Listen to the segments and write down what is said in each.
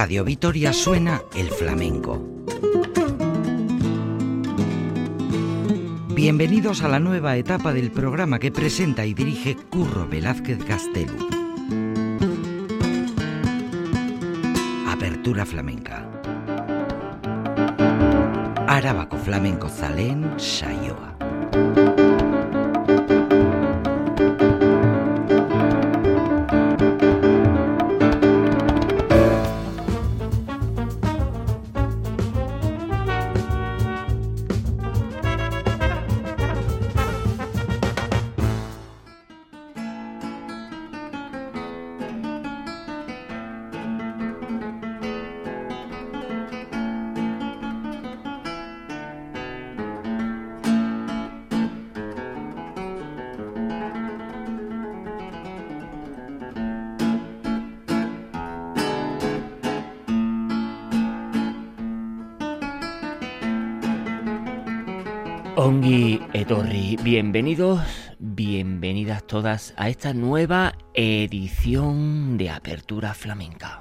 Radio Vitoria suena el flamenco. Bienvenidos a la nueva etapa del programa que presenta y dirige Curro Velázquez Castelu. Apertura flamenca. Arabako flamenco zalen saioa. Bienvenidos, bienvenidas todas a esta nueva edición de Apertura Flamenca.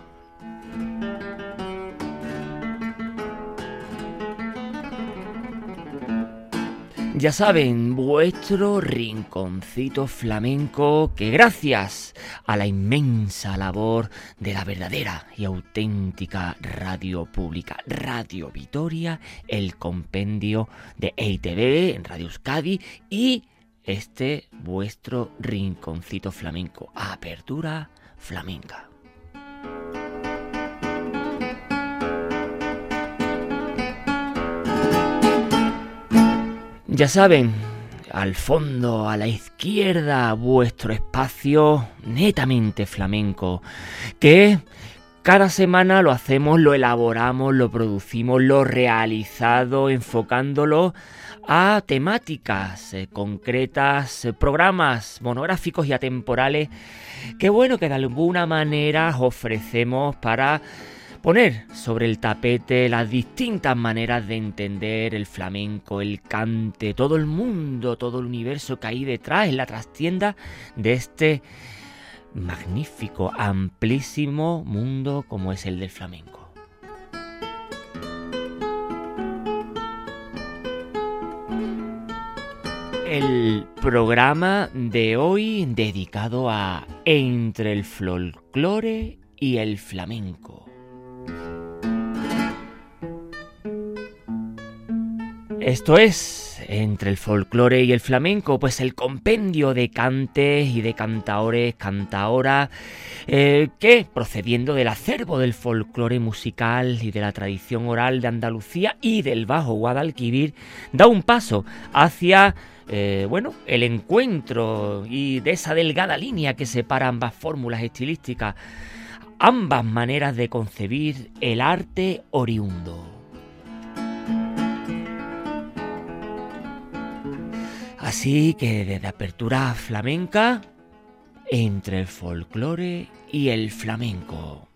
Ya saben, vuestro rinconcito flamenco que gracias a la inmensa labor de la verdadera y auténtica radio pública, Radio Vitoria, el compendio de EITV en Radio Euskadi y este vuestro rinconcito flamenco, Apertura Flamenca. Ya saben, al fondo, a la izquierda, vuestro espacio netamente flamenco, que cada semana lo hacemos, lo elaboramos, lo producimos, lo realizado, enfocándolo a temáticas eh, concretas, eh, programas monográficos y atemporales, que bueno, que de alguna manera ofrecemos para poner sobre el tapete las distintas maneras de entender el flamenco, el cante, todo el mundo, todo el universo que hay detrás, en la trastienda de este magnífico, amplísimo mundo como es el del flamenco. El programa de hoy dedicado a Entre el folclore y el flamenco. Esto es, entre el folclore y el flamenco, pues el compendio de cantes y de cantaores, cantaoras, eh, que procediendo del acervo del folclore musical y de la tradición oral de Andalucía y del Bajo Guadalquivir, da un paso hacia eh, bueno, el encuentro y de esa delgada línea que separa ambas fórmulas estilísticas, ambas maneras de concebir el arte oriundo. Así que desde apertura flamenca, entre el folclore y el flamenco.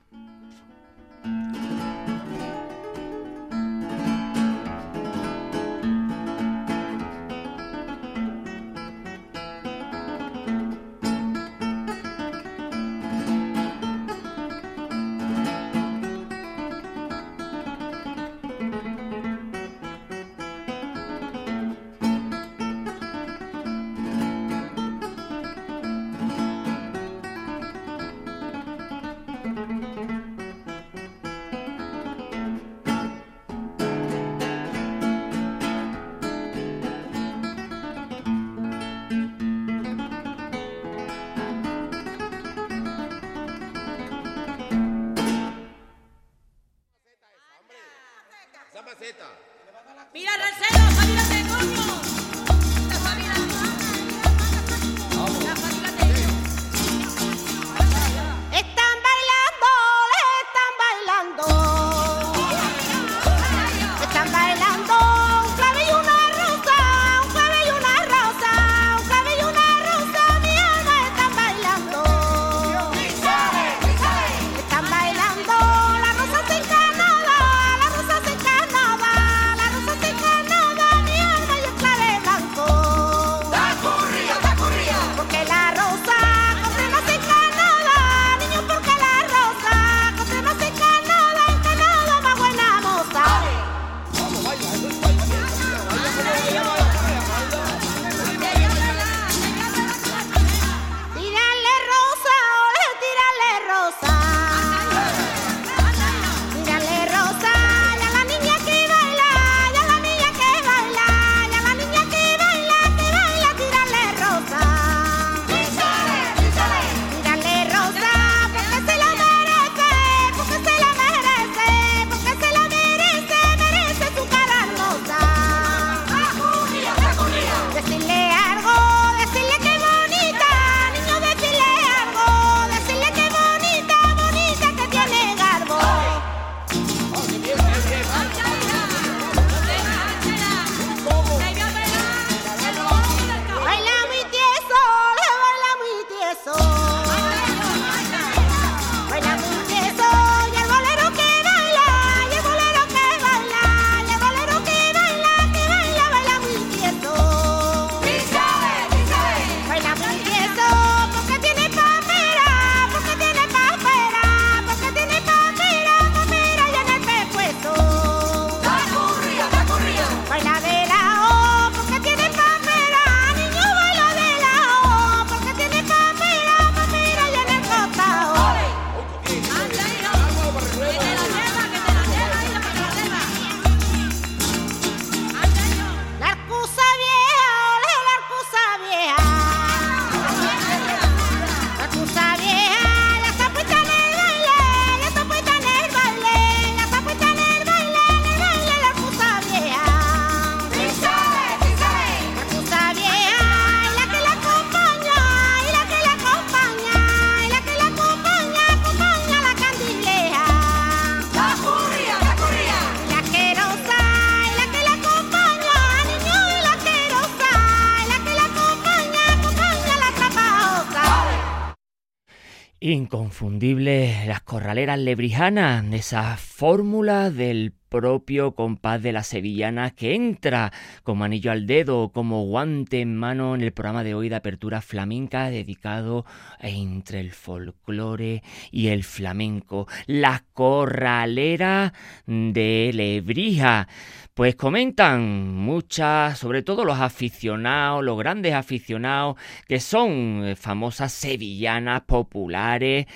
Inconfundibles las corraleras lebrijanas, esa fórmula del propio compás de las sevillanas que entra como anillo al dedo, como guante en mano en el programa de hoy de apertura flamenca dedicado entre el folclore y el flamenco. Las corraleras de Lebrija. Pues comentan muchas, sobre todo los aficionados, los grandes aficionados, que son eh, famosas sevillanas populares,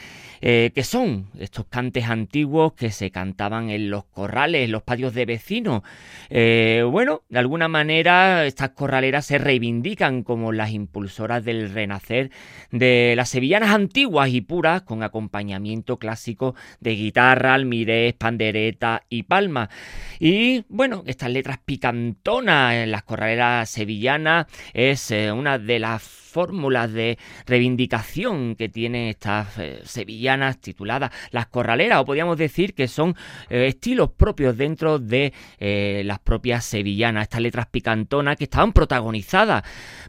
eh, que son estos cantes antiguos que se cantaban en los corrales, en los patios de vecinos. Eh, bueno, de alguna manera estas corraleras se reivindican como las impulsoras del renacer de las sevillanas antiguas y puras, con acompañamiento clásico de guitarra, almirez, pandereta y palma. Y bueno, estas letras picantonas en las corraleras sevillanas es eh, una de las fórmulas de reivindicación que tienen estas eh, sevillanas tituladas las corraleras, o podríamos decir que son eh, estilos propios dentro de las propias sevillanas, estas letras picantonas que estaban protagonizadas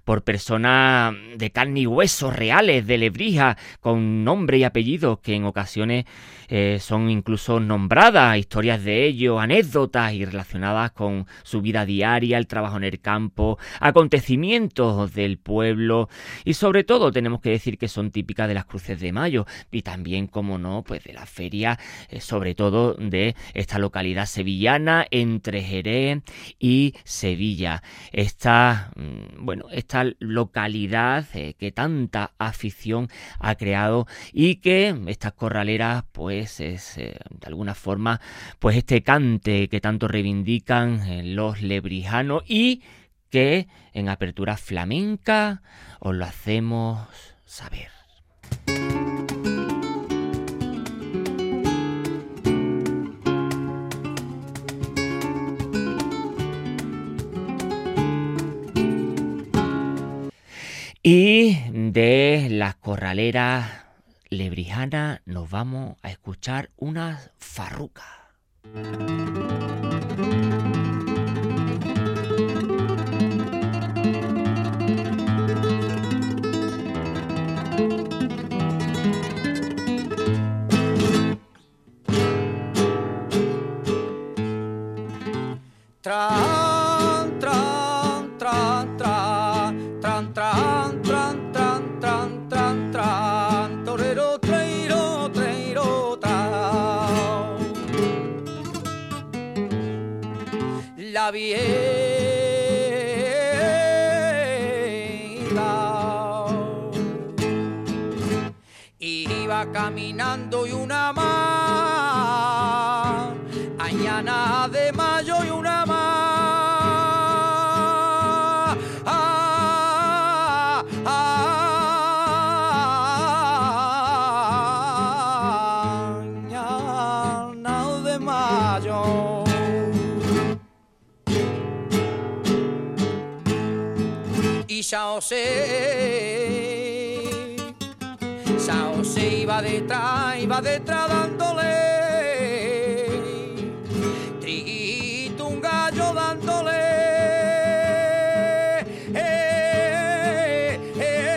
por personas de carne y hueso reales de Lebrija, con nombre y apellidos que en ocasiones son incluso nombradas, historias de ellos, anécdotas y relacionadas con su vida diaria, el trabajo en el campo, acontecimientos del pueblo y sobre todo tenemos que decir que son típicas de las cruces de mayo y también, como no, pues de la feria, eh, sobre todo de esta localidad sevillana entre Jerez y Sevilla. Esta, mm, bueno, esta localidad eh, que tanta afición ha creado y que estas corraleras, pues es eh, de alguna forma, pues este cante que tanto reivindican los lebrijanos y que en apertura flamenca os lo hacemos saber. Y de las corraleras lebrijanas nos vamos a escuchar una farruca. Caminando y una más, añana de mayo y una más. Ah, ah, añana de mayo. Y Sao se, iba detrás, iba detrás dándole. Triguito, un gallo dándole. eh, eh,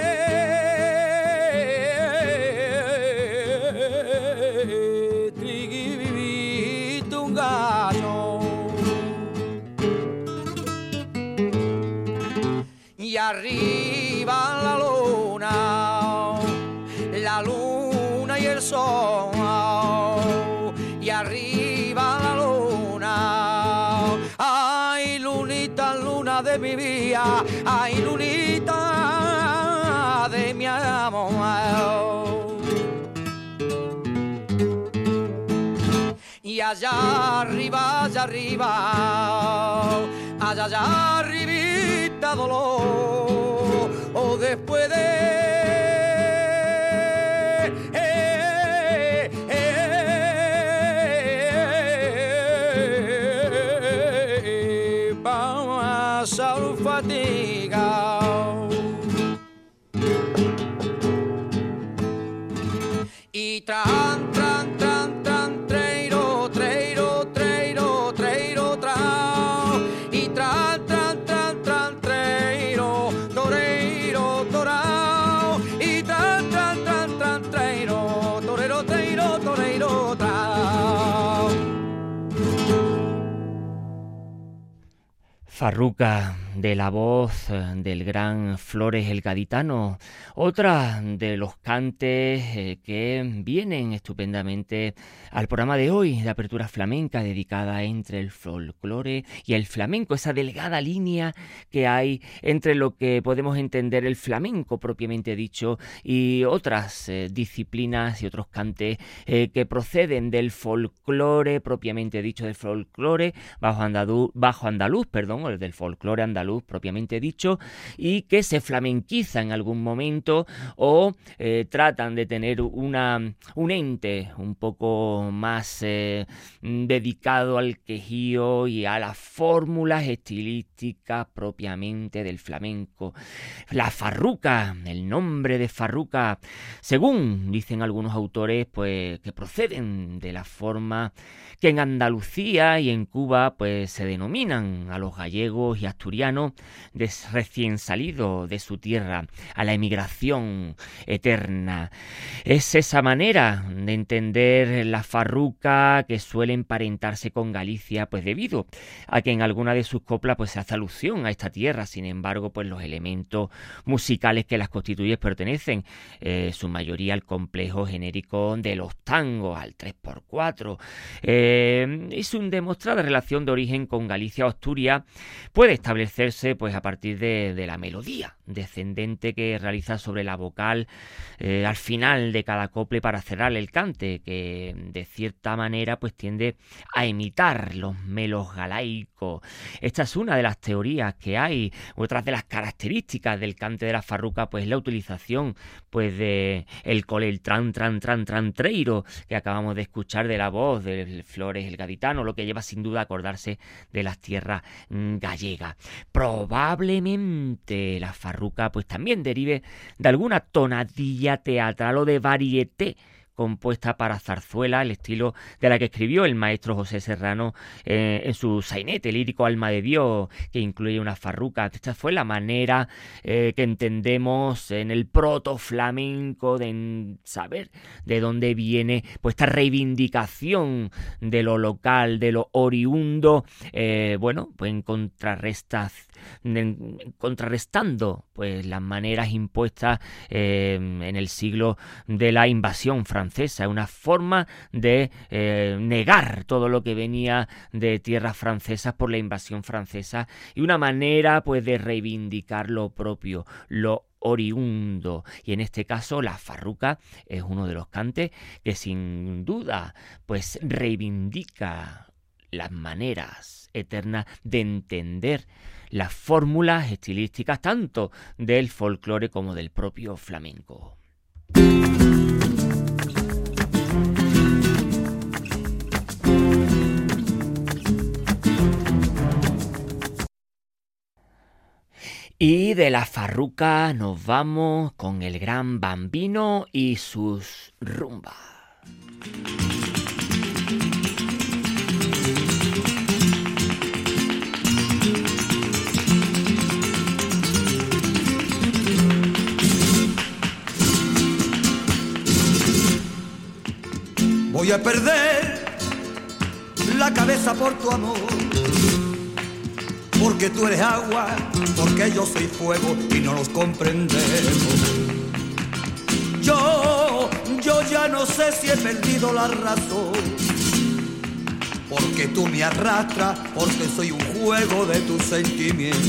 y arriba y arriba la luna, ay lunita, luna de mi vida, ay lunita de mi amor. Y allá arriba, allá arriba, allá, allá arribita dolor, o después de... Farruca, de la voz eh, del gran Flores el Gaditano, otra de los cantes eh, que vienen estupendamente al programa de hoy de apertura flamenca dedicada entre el folclore y el flamenco, esa delgada línea que hay entre lo que podemos entender el flamenco propiamente dicho y otras eh, disciplinas y otros cantes que proceden del folclore propiamente dicho del folclore bajo andaluz, bajo andaluz perdón, el del folclore andaluz propiamente dicho, y que se flamenquiza en algún momento o eh, tratan de tener un ente un poco más eh, dedicado al quejío y a las fórmulas estilísticas propiamente del flamenco. La farruca, el nombre de farruca, según dicen algunos autores, pues que proceden de la forma que en Andalucía y en Cuba pues se denominan a los gallegos y asturianos de recién salidos de su tierra a la emigración eterna. Es esa manera de entender la farruca que suele emparentarse con Galicia pues debido a que en alguna de sus coplas pues se hace alusión a esta tierra, sin embargo pues los elementos musicales que las constituyen pertenecen eh, su mayoría al complejo genérico de los tangos, al 3x4. Eh, es una demostrada relación de origen con Galicia o Asturias, puede pues a partir de, la melodía descendente que realiza sobre la vocal eh, al final de cada cople para cerrar el cante, que de cierta manera pues tiende a imitar los melos galaicos. Esta es una de las teorías que hay, otras de las características del cante de la farruca, pues la utilización pues de el cole, el tran, tran, tran, tran, treiro, que acabamos de escuchar de la voz de Flores el Gaditano, lo que lleva sin duda a acordarse de las tierras mm, gallegas. Probablemente la farruca pues también derive de alguna tonadilla teatral o de varieté compuesta para zarzuela, el estilo de la que escribió el maestro José Serrano eh, en su sainete lírico Alma de Dios, que incluye una farruca. Esta fue la manera eh, que entendemos en el proto flamenco de saber de dónde viene pues, esta reivindicación de lo local, de lo oriundo, eh, bueno, pues en contrarrestando pues las maneras impuestas en el siglo de la invasión francesa. Francesa, una forma de eh, negar todo lo que venía de tierras francesas por la invasión francesa y una manera pues de reivindicar lo propio, lo oriundo. Y en este caso la farruca es uno de los cantes que sin duda pues reivindica las maneras eternas de entender las fórmulas estilísticas tanto del folclore como del propio flamenco. Y de la farruca nos vamos con el gran bambino y sus rumbas. Voy a perder la cabeza por tu amor porque tú eres agua, porque yo soy fuego y no los comprendemos. Yo, yo ya no sé si he perdido la razón, porque tú me arrastras, porque soy un juego de tus sentimientos.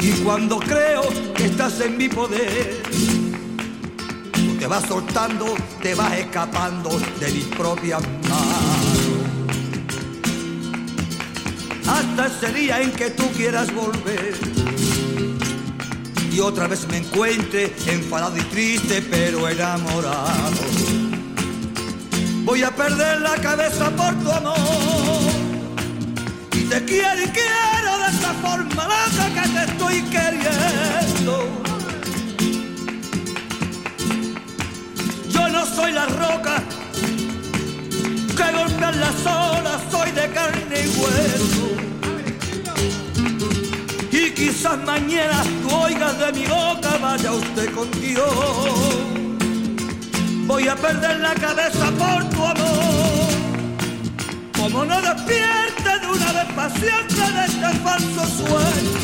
Y cuando creo que estás en mi poder, vas soltando, te vas escapando de mis propias manos hasta ese día en que tú quieras volver. Y otra vez me encuentre enfadado y triste, pero enamorado. Voy a perder la cabeza por tu amor. Y te quiero y quiero de esta forma loca que te estoy queriendo. Soy la roca que golpean las olas, soy de carne y hueso. Y quizás mañana tú oigas de mi boca, vaya usted con Dios. Voy a perder la cabeza por tu amor. Como no despiertes para siempre de este falso sueño.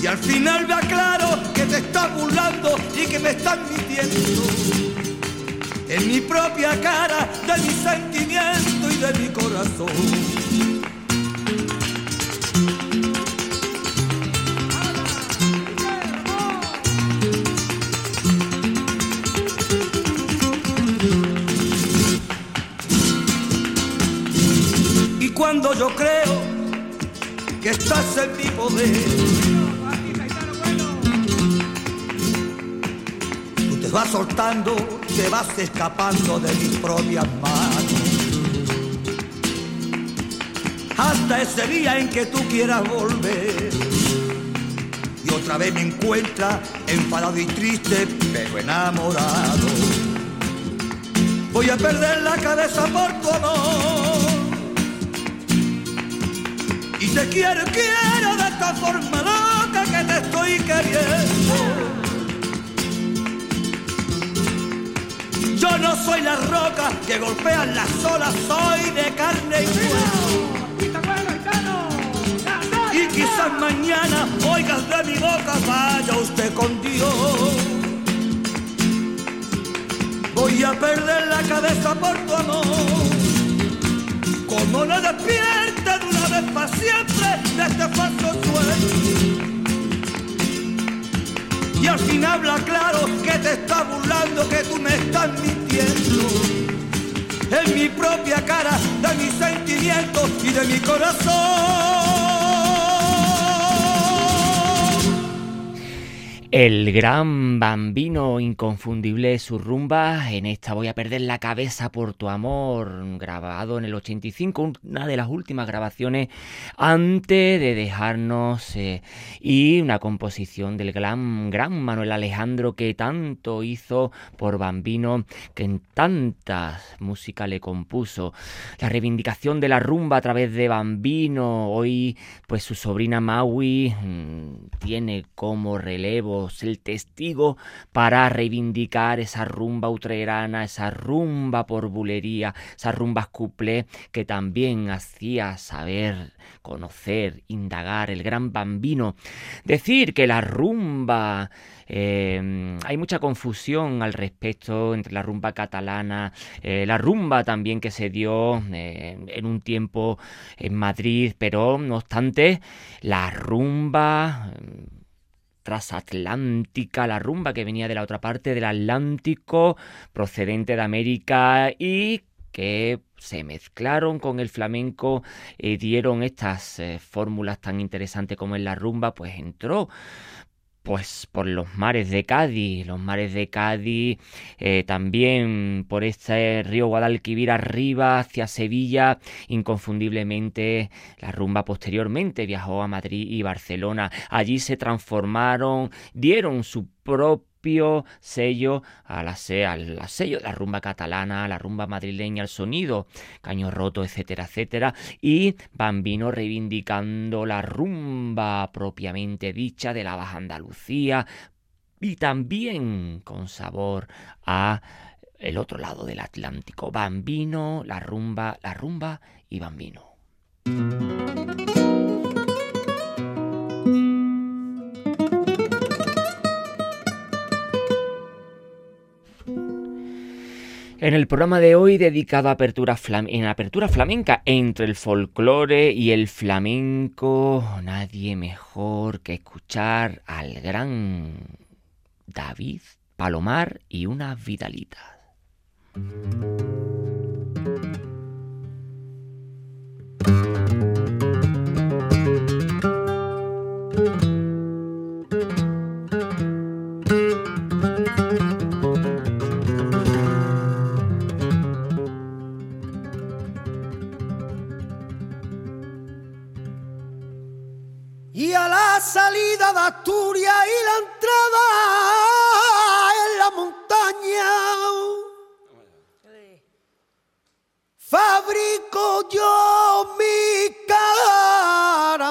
Y al final me aclaro En mi propia cara, de mi sentimiento y de mi corazón. Y cuando yo creo que estás en mi poder, vas soltando, te vas escapando de mis propias manos. Hasta ese día en que tú quieras volver. Y otra vez me encuentra enfadado y triste, pero enamorado. Voy a perder la cabeza por tu amor. Y te quiero, quiero de esta forma loca que te estoy queriendo. Yo no soy la roca que golpean las olas, soy de carne y hueso. Y quizás mañana oigas de mi boca, vaya usted con Dios. Voy a perder la cabeza por tu amor. Como no despierte de una vez para siempre de este falso sueño. Y al fin habla claro que te está burlando, que tú me estás mintiendo. En mi propia cara, de mis sentimientos y de mi corazón. El gran bambino inconfundible su rumba, en esta voy a perder la cabeza por tu amor, grabado en el 85, una de las últimas grabaciones antes de dejarnos eh, y una composición del gran, gran Manuel Alejandro que tanto hizo por bambino, que en tantas músicas le compuso. La reivindicación de la rumba a través de bambino, hoy pues su sobrina Maui mm, tiene como relevo el testigo para reivindicar esa rumba utrerana, esa rumba por bulería, esas rumbas cuplé que también hacía saber, conocer, indagar el gran bambino. Decir que la rumba eh, hay mucha confusión al respecto entre la rumba catalana, eh, la rumba también que se dio eh, en un tiempo en Madrid, pero no obstante, la rumba transatlántica, la rumba que venía de la otra parte del Atlántico, procedente de América y que se mezclaron con el flamenco y dieron estas eh, fórmulas tan interesantes como en la rumba, pues entró pues por los mares de Cádiz, los mares de Cádiz, eh, también por este río Guadalquivir arriba hacia Sevilla, inconfundiblemente la rumba posteriormente viajó a Madrid y Barcelona, allí se transformaron, dieron su propio sello a la, al sello de la rumba catalana, la rumba madrileña, el sonido, caño roto, etcétera, etcétera, y Bambino reivindicando la rumba propiamente dicha de la Baja Andalucía y también con sabor a el otro lado del Atlántico, Bambino, la rumba, la rumba y Bambino. En el programa de hoy dedicado a apertura en apertura flamenca entre el folclore y el flamenco, nadie mejor que escuchar al gran David Palomar y una vidalita. La salida de Asturias y la entrada en la montaña. Fabrico yo mi caramelo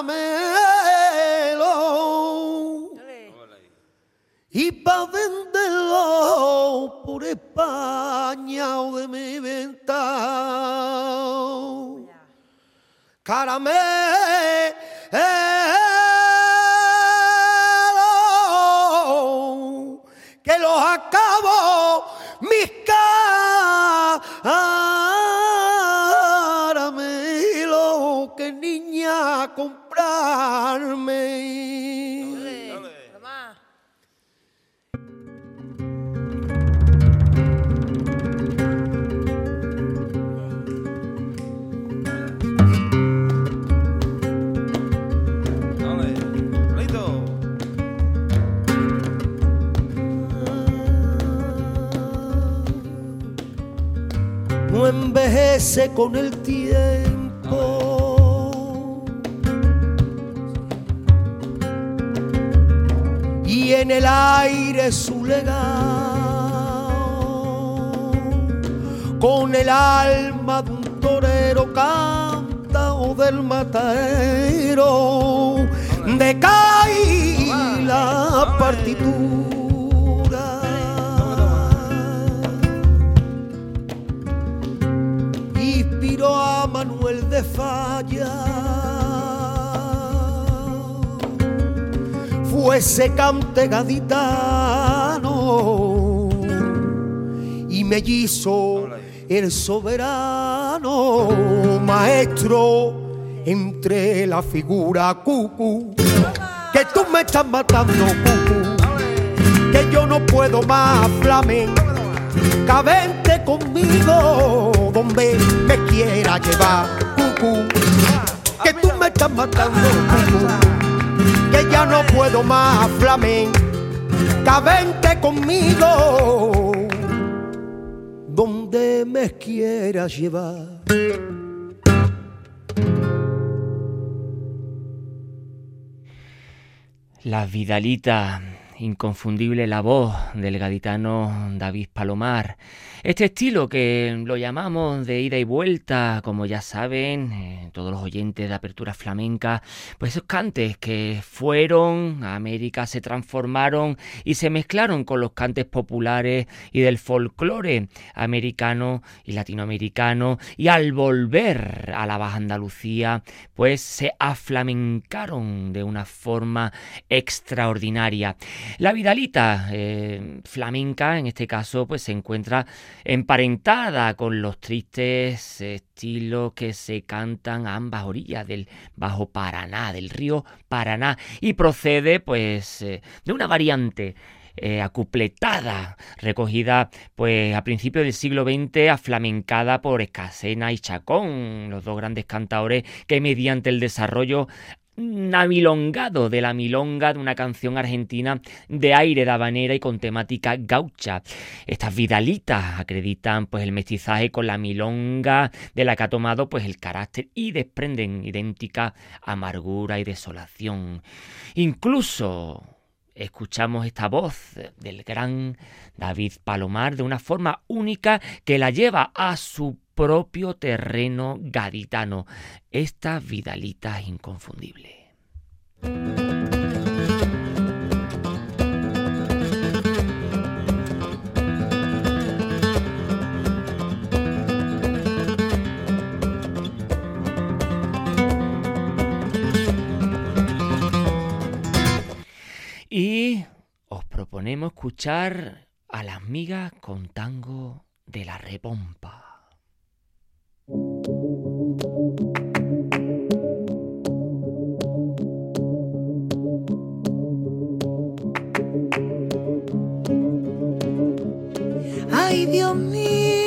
y pa' venderlo por España o de mi venta. caramelo no envejece con el tiempo. En el aire su legado, con el alma de un torero canta o del matadero, decae la partitura. inspiró a Manuel de Falla. Fue ese cante gaditano y mellizo el soberano, maestro entre la figura cucu, que tú me estás matando cucu, que yo no puedo más flamenco Cabente conmigo donde me quiera llevar, cucú. Que tú me estás matando, cucú. Que ya no puedo más, flamen. Cabente conmigo donde me quiera llevar. La Vidalita, inconfundible la voz del gaditano David Palomar. Este estilo que lo llamamos de ida y vuelta, como ya saben, eh, todos los oyentes de Apertura Flamenca, pues esos cantes que fueron a América, se transformaron y se mezclaron con los cantes populares y del folclore americano y latinoamericano y al volver a la Baja Andalucía, pues se aflamencaron de una forma extraordinaria. La Vidalita eh, flamenca, en este caso, pues se encuentra emparentada con los tristes estilos que se cantan a ambas orillas del Bajo Paraná, del río Paraná, y procede, pues, eh, de una variante eh, acupletada, recogida pues a principios del siglo XX, aflamencada por Escasena y Chacón, los dos grandes cantadores que mediante el desarrollo namilongado de la milonga de una canción argentina de aire de habanera y con temática gaucha. Estas vidalitas acreditan pues el mestizaje con la milonga de la que ha tomado pues el carácter y desprenden idéntica amargura y desolación. Incluso escuchamos esta voz del gran David Palomar de una forma única que la lleva a su propio terreno gaditano. Esta vidalita inconfundible. Y os proponemos escuchar a las migas con tango de la repompa. Dios mío.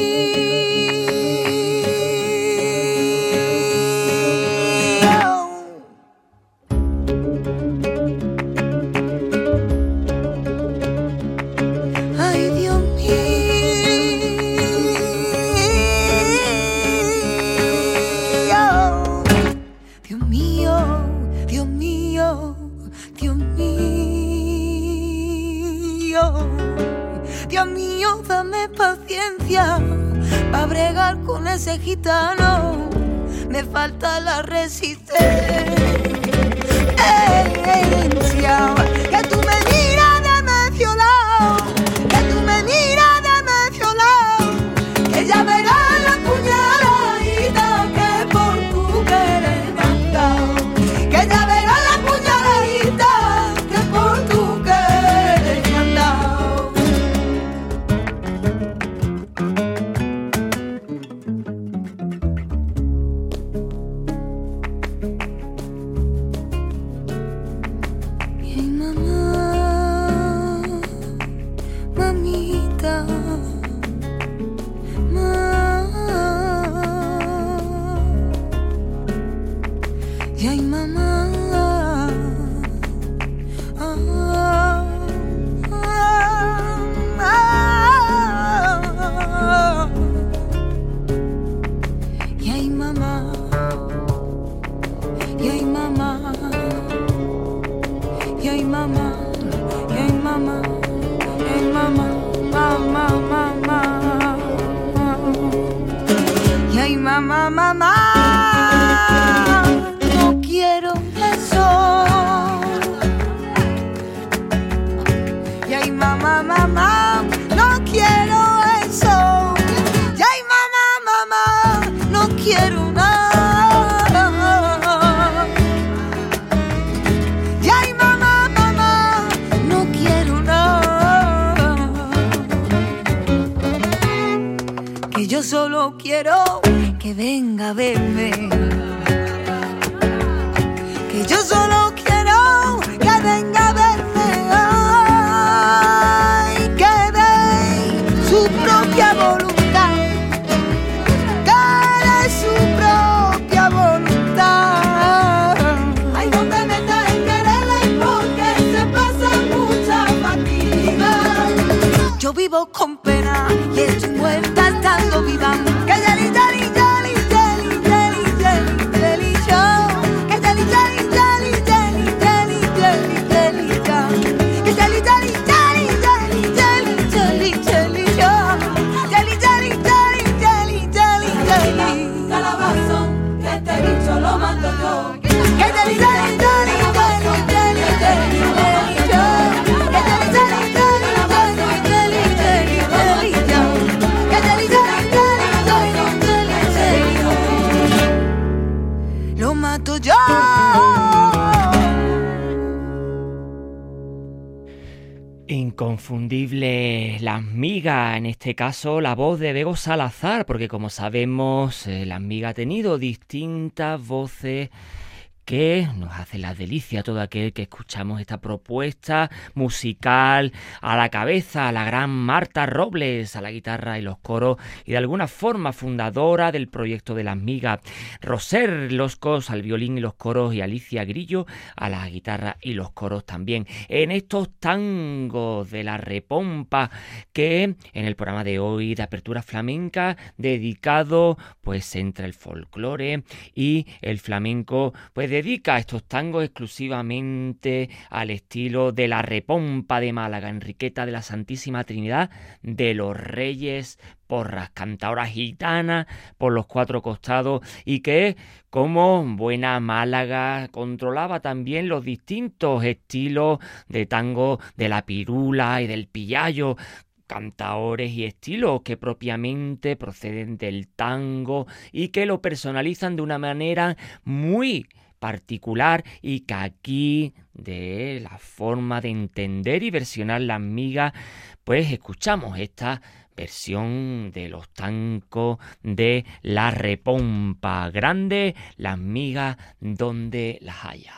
Para bregar con ese gitano. Me falta la resistencia. Yo solo quiero que venga a verme. Inconfundible las migas, en este caso la voz de Bego Salazar, porque como sabemos, eh, las migas ha tenido distintas voces que nos hace la delicia todo aquel que escuchamos esta propuesta musical a la cabeza, a la gran Marta Robles, a la guitarra y los coros, y de alguna forma fundadora del proyecto de las migas, Roser Loscos al violín y los coros, y Alicia Grillo a la guitarra y los coros también. En estos tangos de la repompa que en el programa de hoy de apertura flamenca, dedicado pues entre el folclore y el flamenco, pues dedica estos tangos exclusivamente al estilo de la repompa de Málaga, Enriqueta de la Santísima Trinidad de los Reyes porras, cantadoras gitanas por los cuatro costados y que como buena Málaga controlaba también los distintos estilos de tango de la pirula y del pillayo, cantaores y estilos que propiamente proceden del tango y que lo personalizan de una manera muy particular y que aquí de la forma de entender y versionar las migas pues escuchamos esta versión de los tancos de la repompa grande, las migas donde las haya.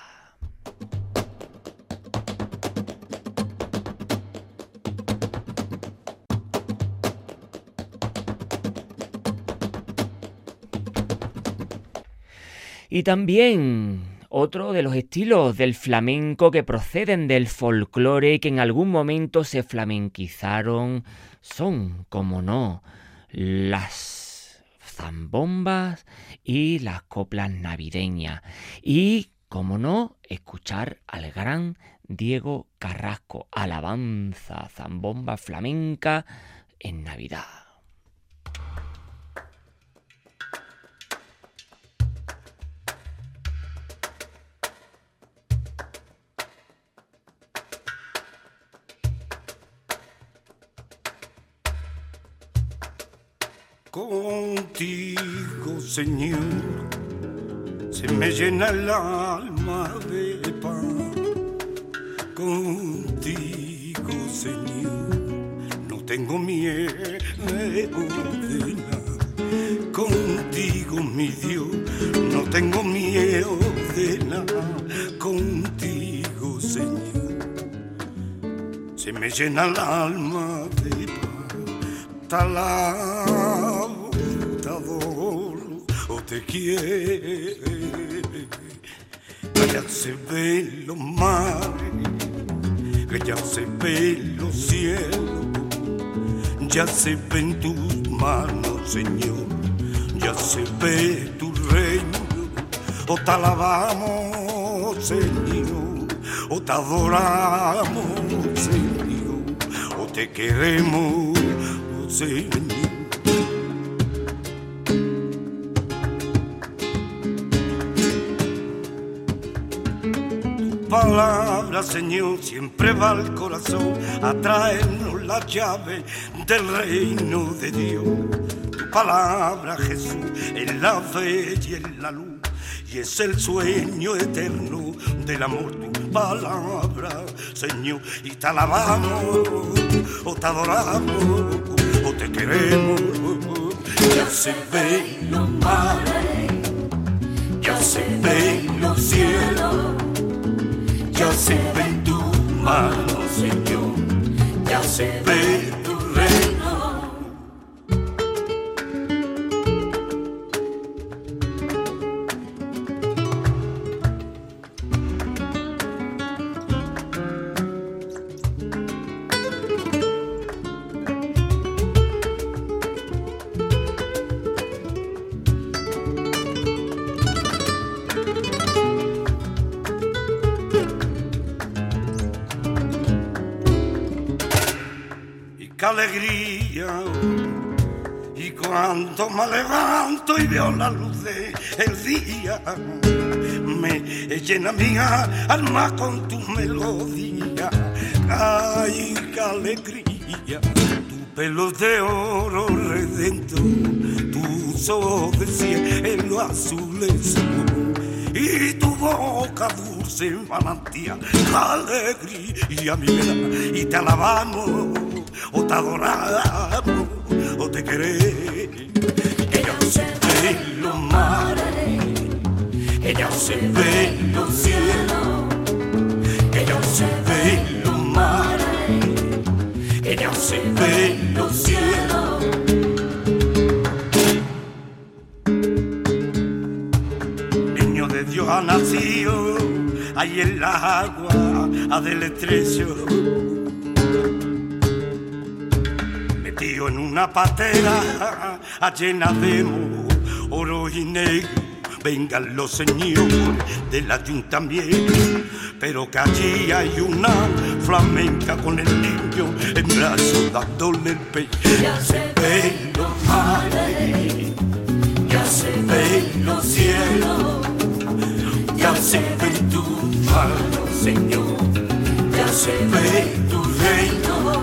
Y también otro de los estilos del flamenco que proceden del folclore que en algún momento se flamenquizaron son, como no, las zambombas y las coplas navideñas. Y, como no, escuchar al gran Diego Carrasco, alabanza, zambomba flamenca en Navidad. Señor, se me llena el alma de paz. Contigo, Señor, no tengo miedo de nada. Contigo, mi Dios, no tengo miedo de nada. Contigo, Señor, se me llena el alma de paz. Alabo, quiero. Que ya se ven los mares, que ya se ven los cielos, ya se ven tus manos, Señor, ya se ve tu reino, o te alabamos, Señor, o te adoramos, Señor, o te queremos, Señor. Palabra, Señor, siempre va al corazón a traernos la llave del reino de Dios. Tu palabra, Jesús, es la fe y es la luz. Y es el sueño eterno del amor, tu palabra, Señor. Y te alabamos, o te adoramos, o te queremos. Ya se ven los mares, ya se ven los cielos ya se ve en tu mano, Señor, ya se ve tu reino. Me levanto y veo la luz del día, me llena mi alma con tu melodía. Ay, qué alegría. Tu pelo de oro redento, tus ojos de cielo azules y tu boca dulce manantial, alegría mi vida, y te alabamos, o te adoramos, o te queremos. Ella se ve los cielos, ella se ve los mares, ella se ve los cielos. niño de Dios ha nacido ahí en la agua del estrecho metido en una patera llena de oro y negro vengan los señores del ayuntamiento pero que allí hay una flamenca con el niño en brazos dándole el pecho. Ya se ven los mares ya se ven los cielos, ya se ve tu mano, Señor, ya se ve tu reino,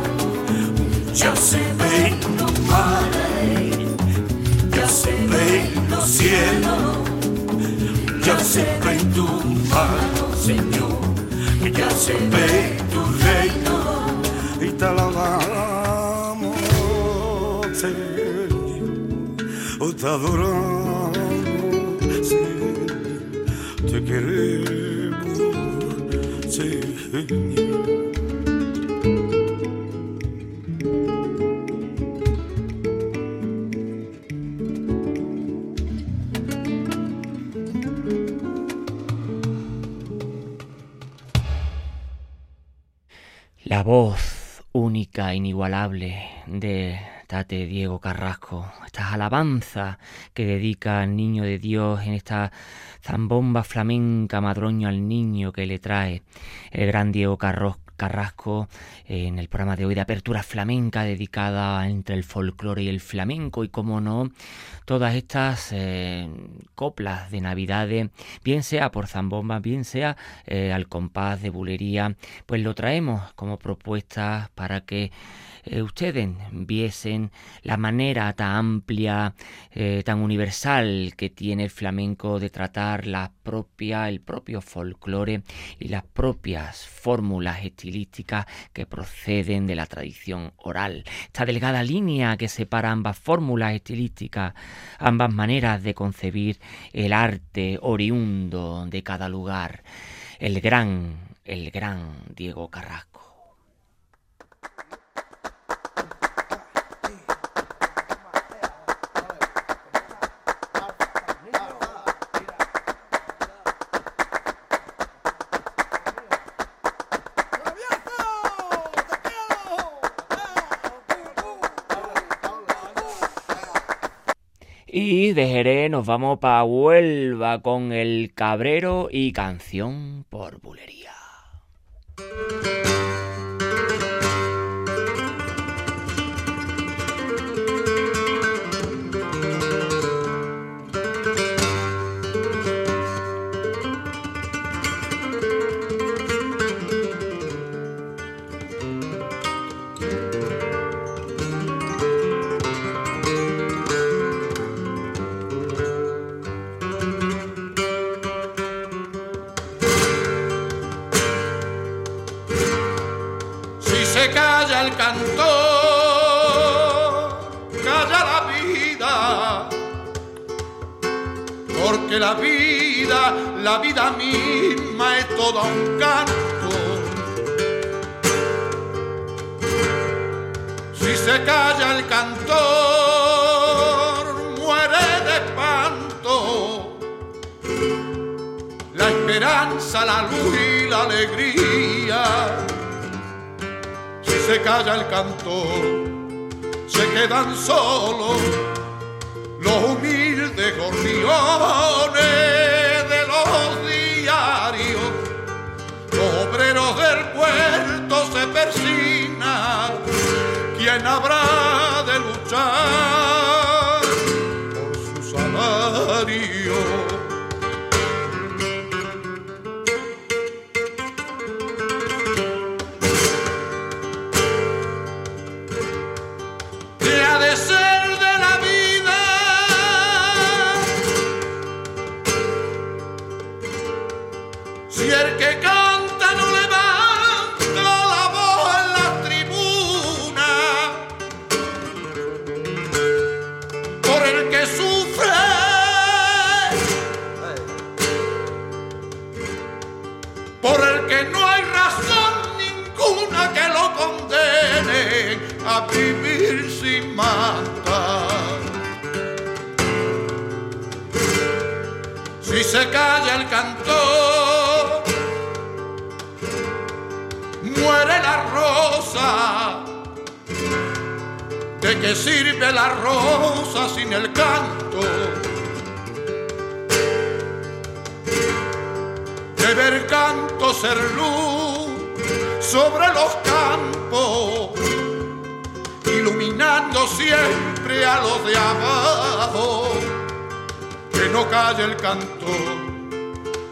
ya se ve los mares, ya se ven los cielos, ya se ve tu mano, Señor, ya se ve tu reino, y te alabamos, Señor. Te adoramos, Señor, te queremos, Señor. Voz única, inigualable de Tate Diego Carrasco, estas alabanzas que dedica al niño de Dios en esta zambomba flamenca madroño al niño que le trae el gran Diego Carros- Carrasco en el programa de hoy de apertura flamenca dedicada entre el folclore y el flamenco y como no todas estas eh, coplas de navidades bien sea por zambomba bien sea eh, al compás de bulería pues lo traemos como propuestas para que eh, ustedes viesen la manera tan amplia, tan universal que tiene el flamenco de tratar la propia, el propio folclore y las propias fórmulas estilísticas que proceden de la tradición oral. Esta delgada línea que separa ambas fórmulas estilísticas, ambas maneras de concebir el arte oriundo de cada lugar. El gran, el gran Diego Carrasco. De Jerez nos vamos para Huelva con el Cabrero y canción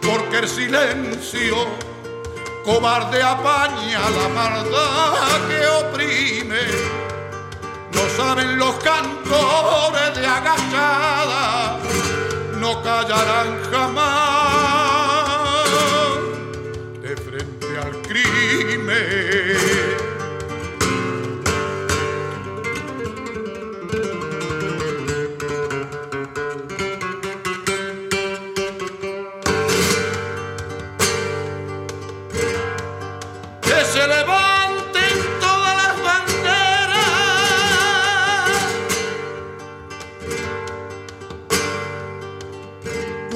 porque el silencio cobarde apaña la maldad que oprime. No saben los cantores de agachada, no callarán jamás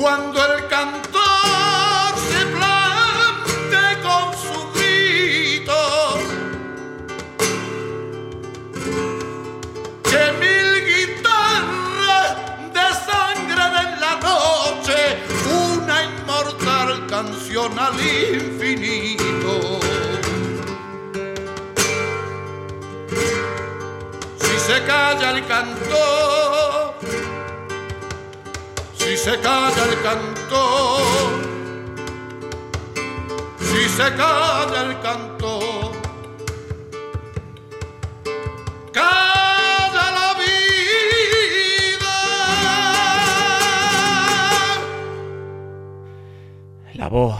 Cuando el cantor se plante con su grito, que mil guitarras desangren en la noche una inmortal canción al infinito. Si se calla el cantor, se calla el cantor, si se calla el cantor, calla la vida. La voz,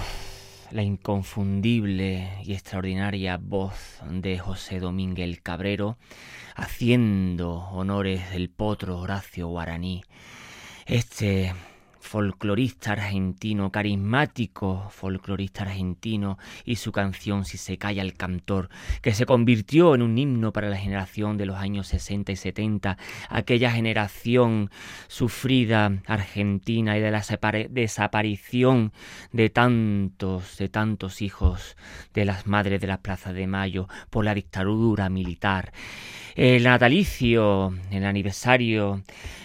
la inconfundible y extraordinaria voz de José Domínguez Cabrero, haciendo honores del potro Horacio Guaraní. Este folclorista argentino, carismático folclorista argentino y su canción Si se calla el cantor, que se convirtió en un himno para la generación de los años 60 y 70, aquella generación sufrida argentina y de la desaparición de tantos, de tantos hijos de las madres de la Plaza de Mayo por la dictadura militar. El natalicio, el aniversario,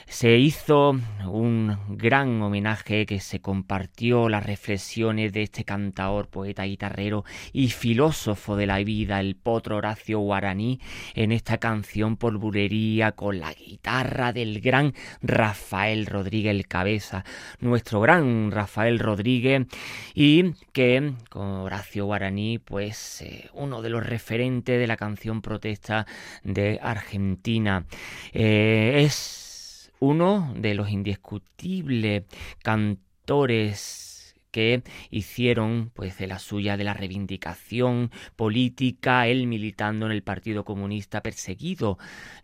se hizo un gran homenaje que se compartió las reflexiones de este cantaor, poeta, guitarrero y filósofo de la vida, el potro Horacio Guaraní, en esta canción por bulería con la guitarra del gran Rafael Rodríguez el Cabeza, nuestro gran Rafael Rodríguez, y que con Horacio Guaraní, pues eh, uno de los referentes de la canción protesta de Argentina. Eh, es uno de los indiscutibles cantores que hicieron pues de la suya de la reivindicación política, él militando en el Partido Comunista perseguido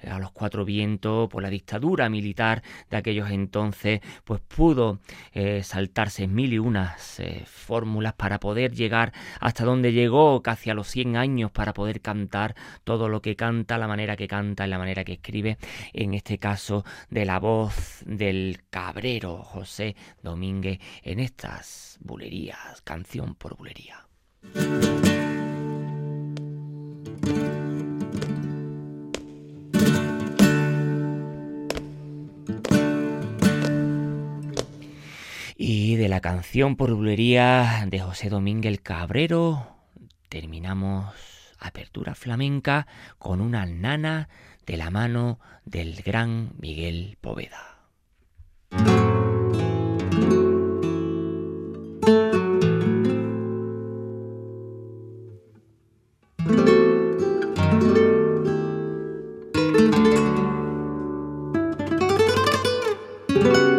a los cuatro vientos por la dictadura militar de aquellos entonces, pues pudo eh, saltarse mil y unas eh, fórmulas para poder llegar hasta donde llegó, casi a los 100 años, para poder cantar todo lo que canta, la manera que canta, la manera que escribe, en este caso de la voz del cabrero José Domínguez en estas bulerías, canción por bulería. Y de la canción por bulería de José Domínguez Cabrero terminamos apertura flamenca con una nana de la mano del gran Miguel Poveda. Este es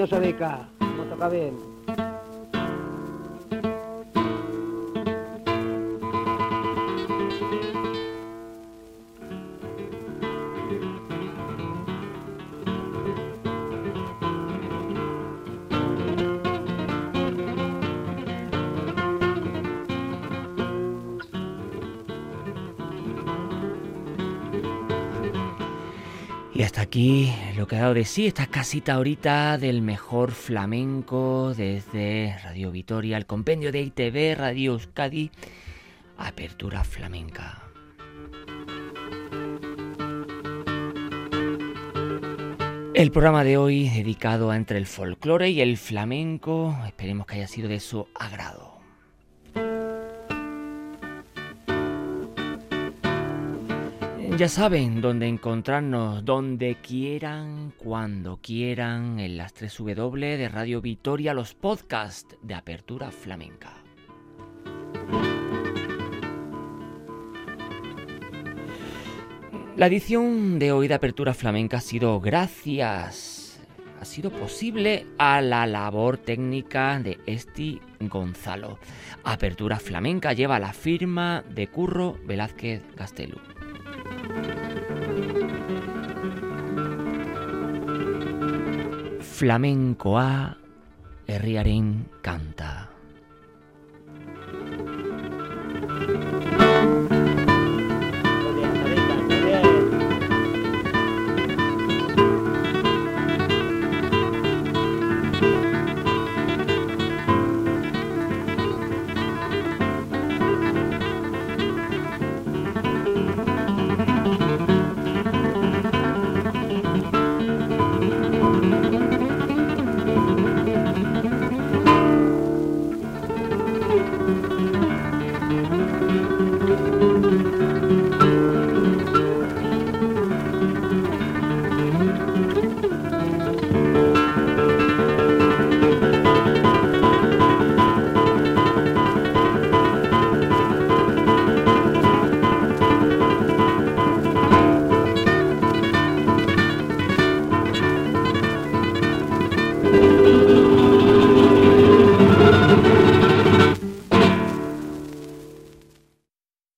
cariñoso Beca. Hemos tocado bien. Y hasta aquí lo que ha dado de sí esta casita ahorita del mejor flamenco desde Radio Vitoria, el compendio de ITV, Radio Euskadi, Apertura Flamenca. El programa de hoy dedicado a entre el folclore y el flamenco, esperemos que haya sido de su agrado. Ya saben dónde encontrarnos, donde quieran, cuando quieran, en las 3 W de Radio Vitoria, los podcasts de Apertura Flamenca. La edición de hoy de Apertura Flamenca ha sido gracias, ha sido posible a la labor técnica de Esti Gonzalo. Apertura Flamenca lleva la firma de Curro Velázquez Castelu. Flamencoa herriaren canta.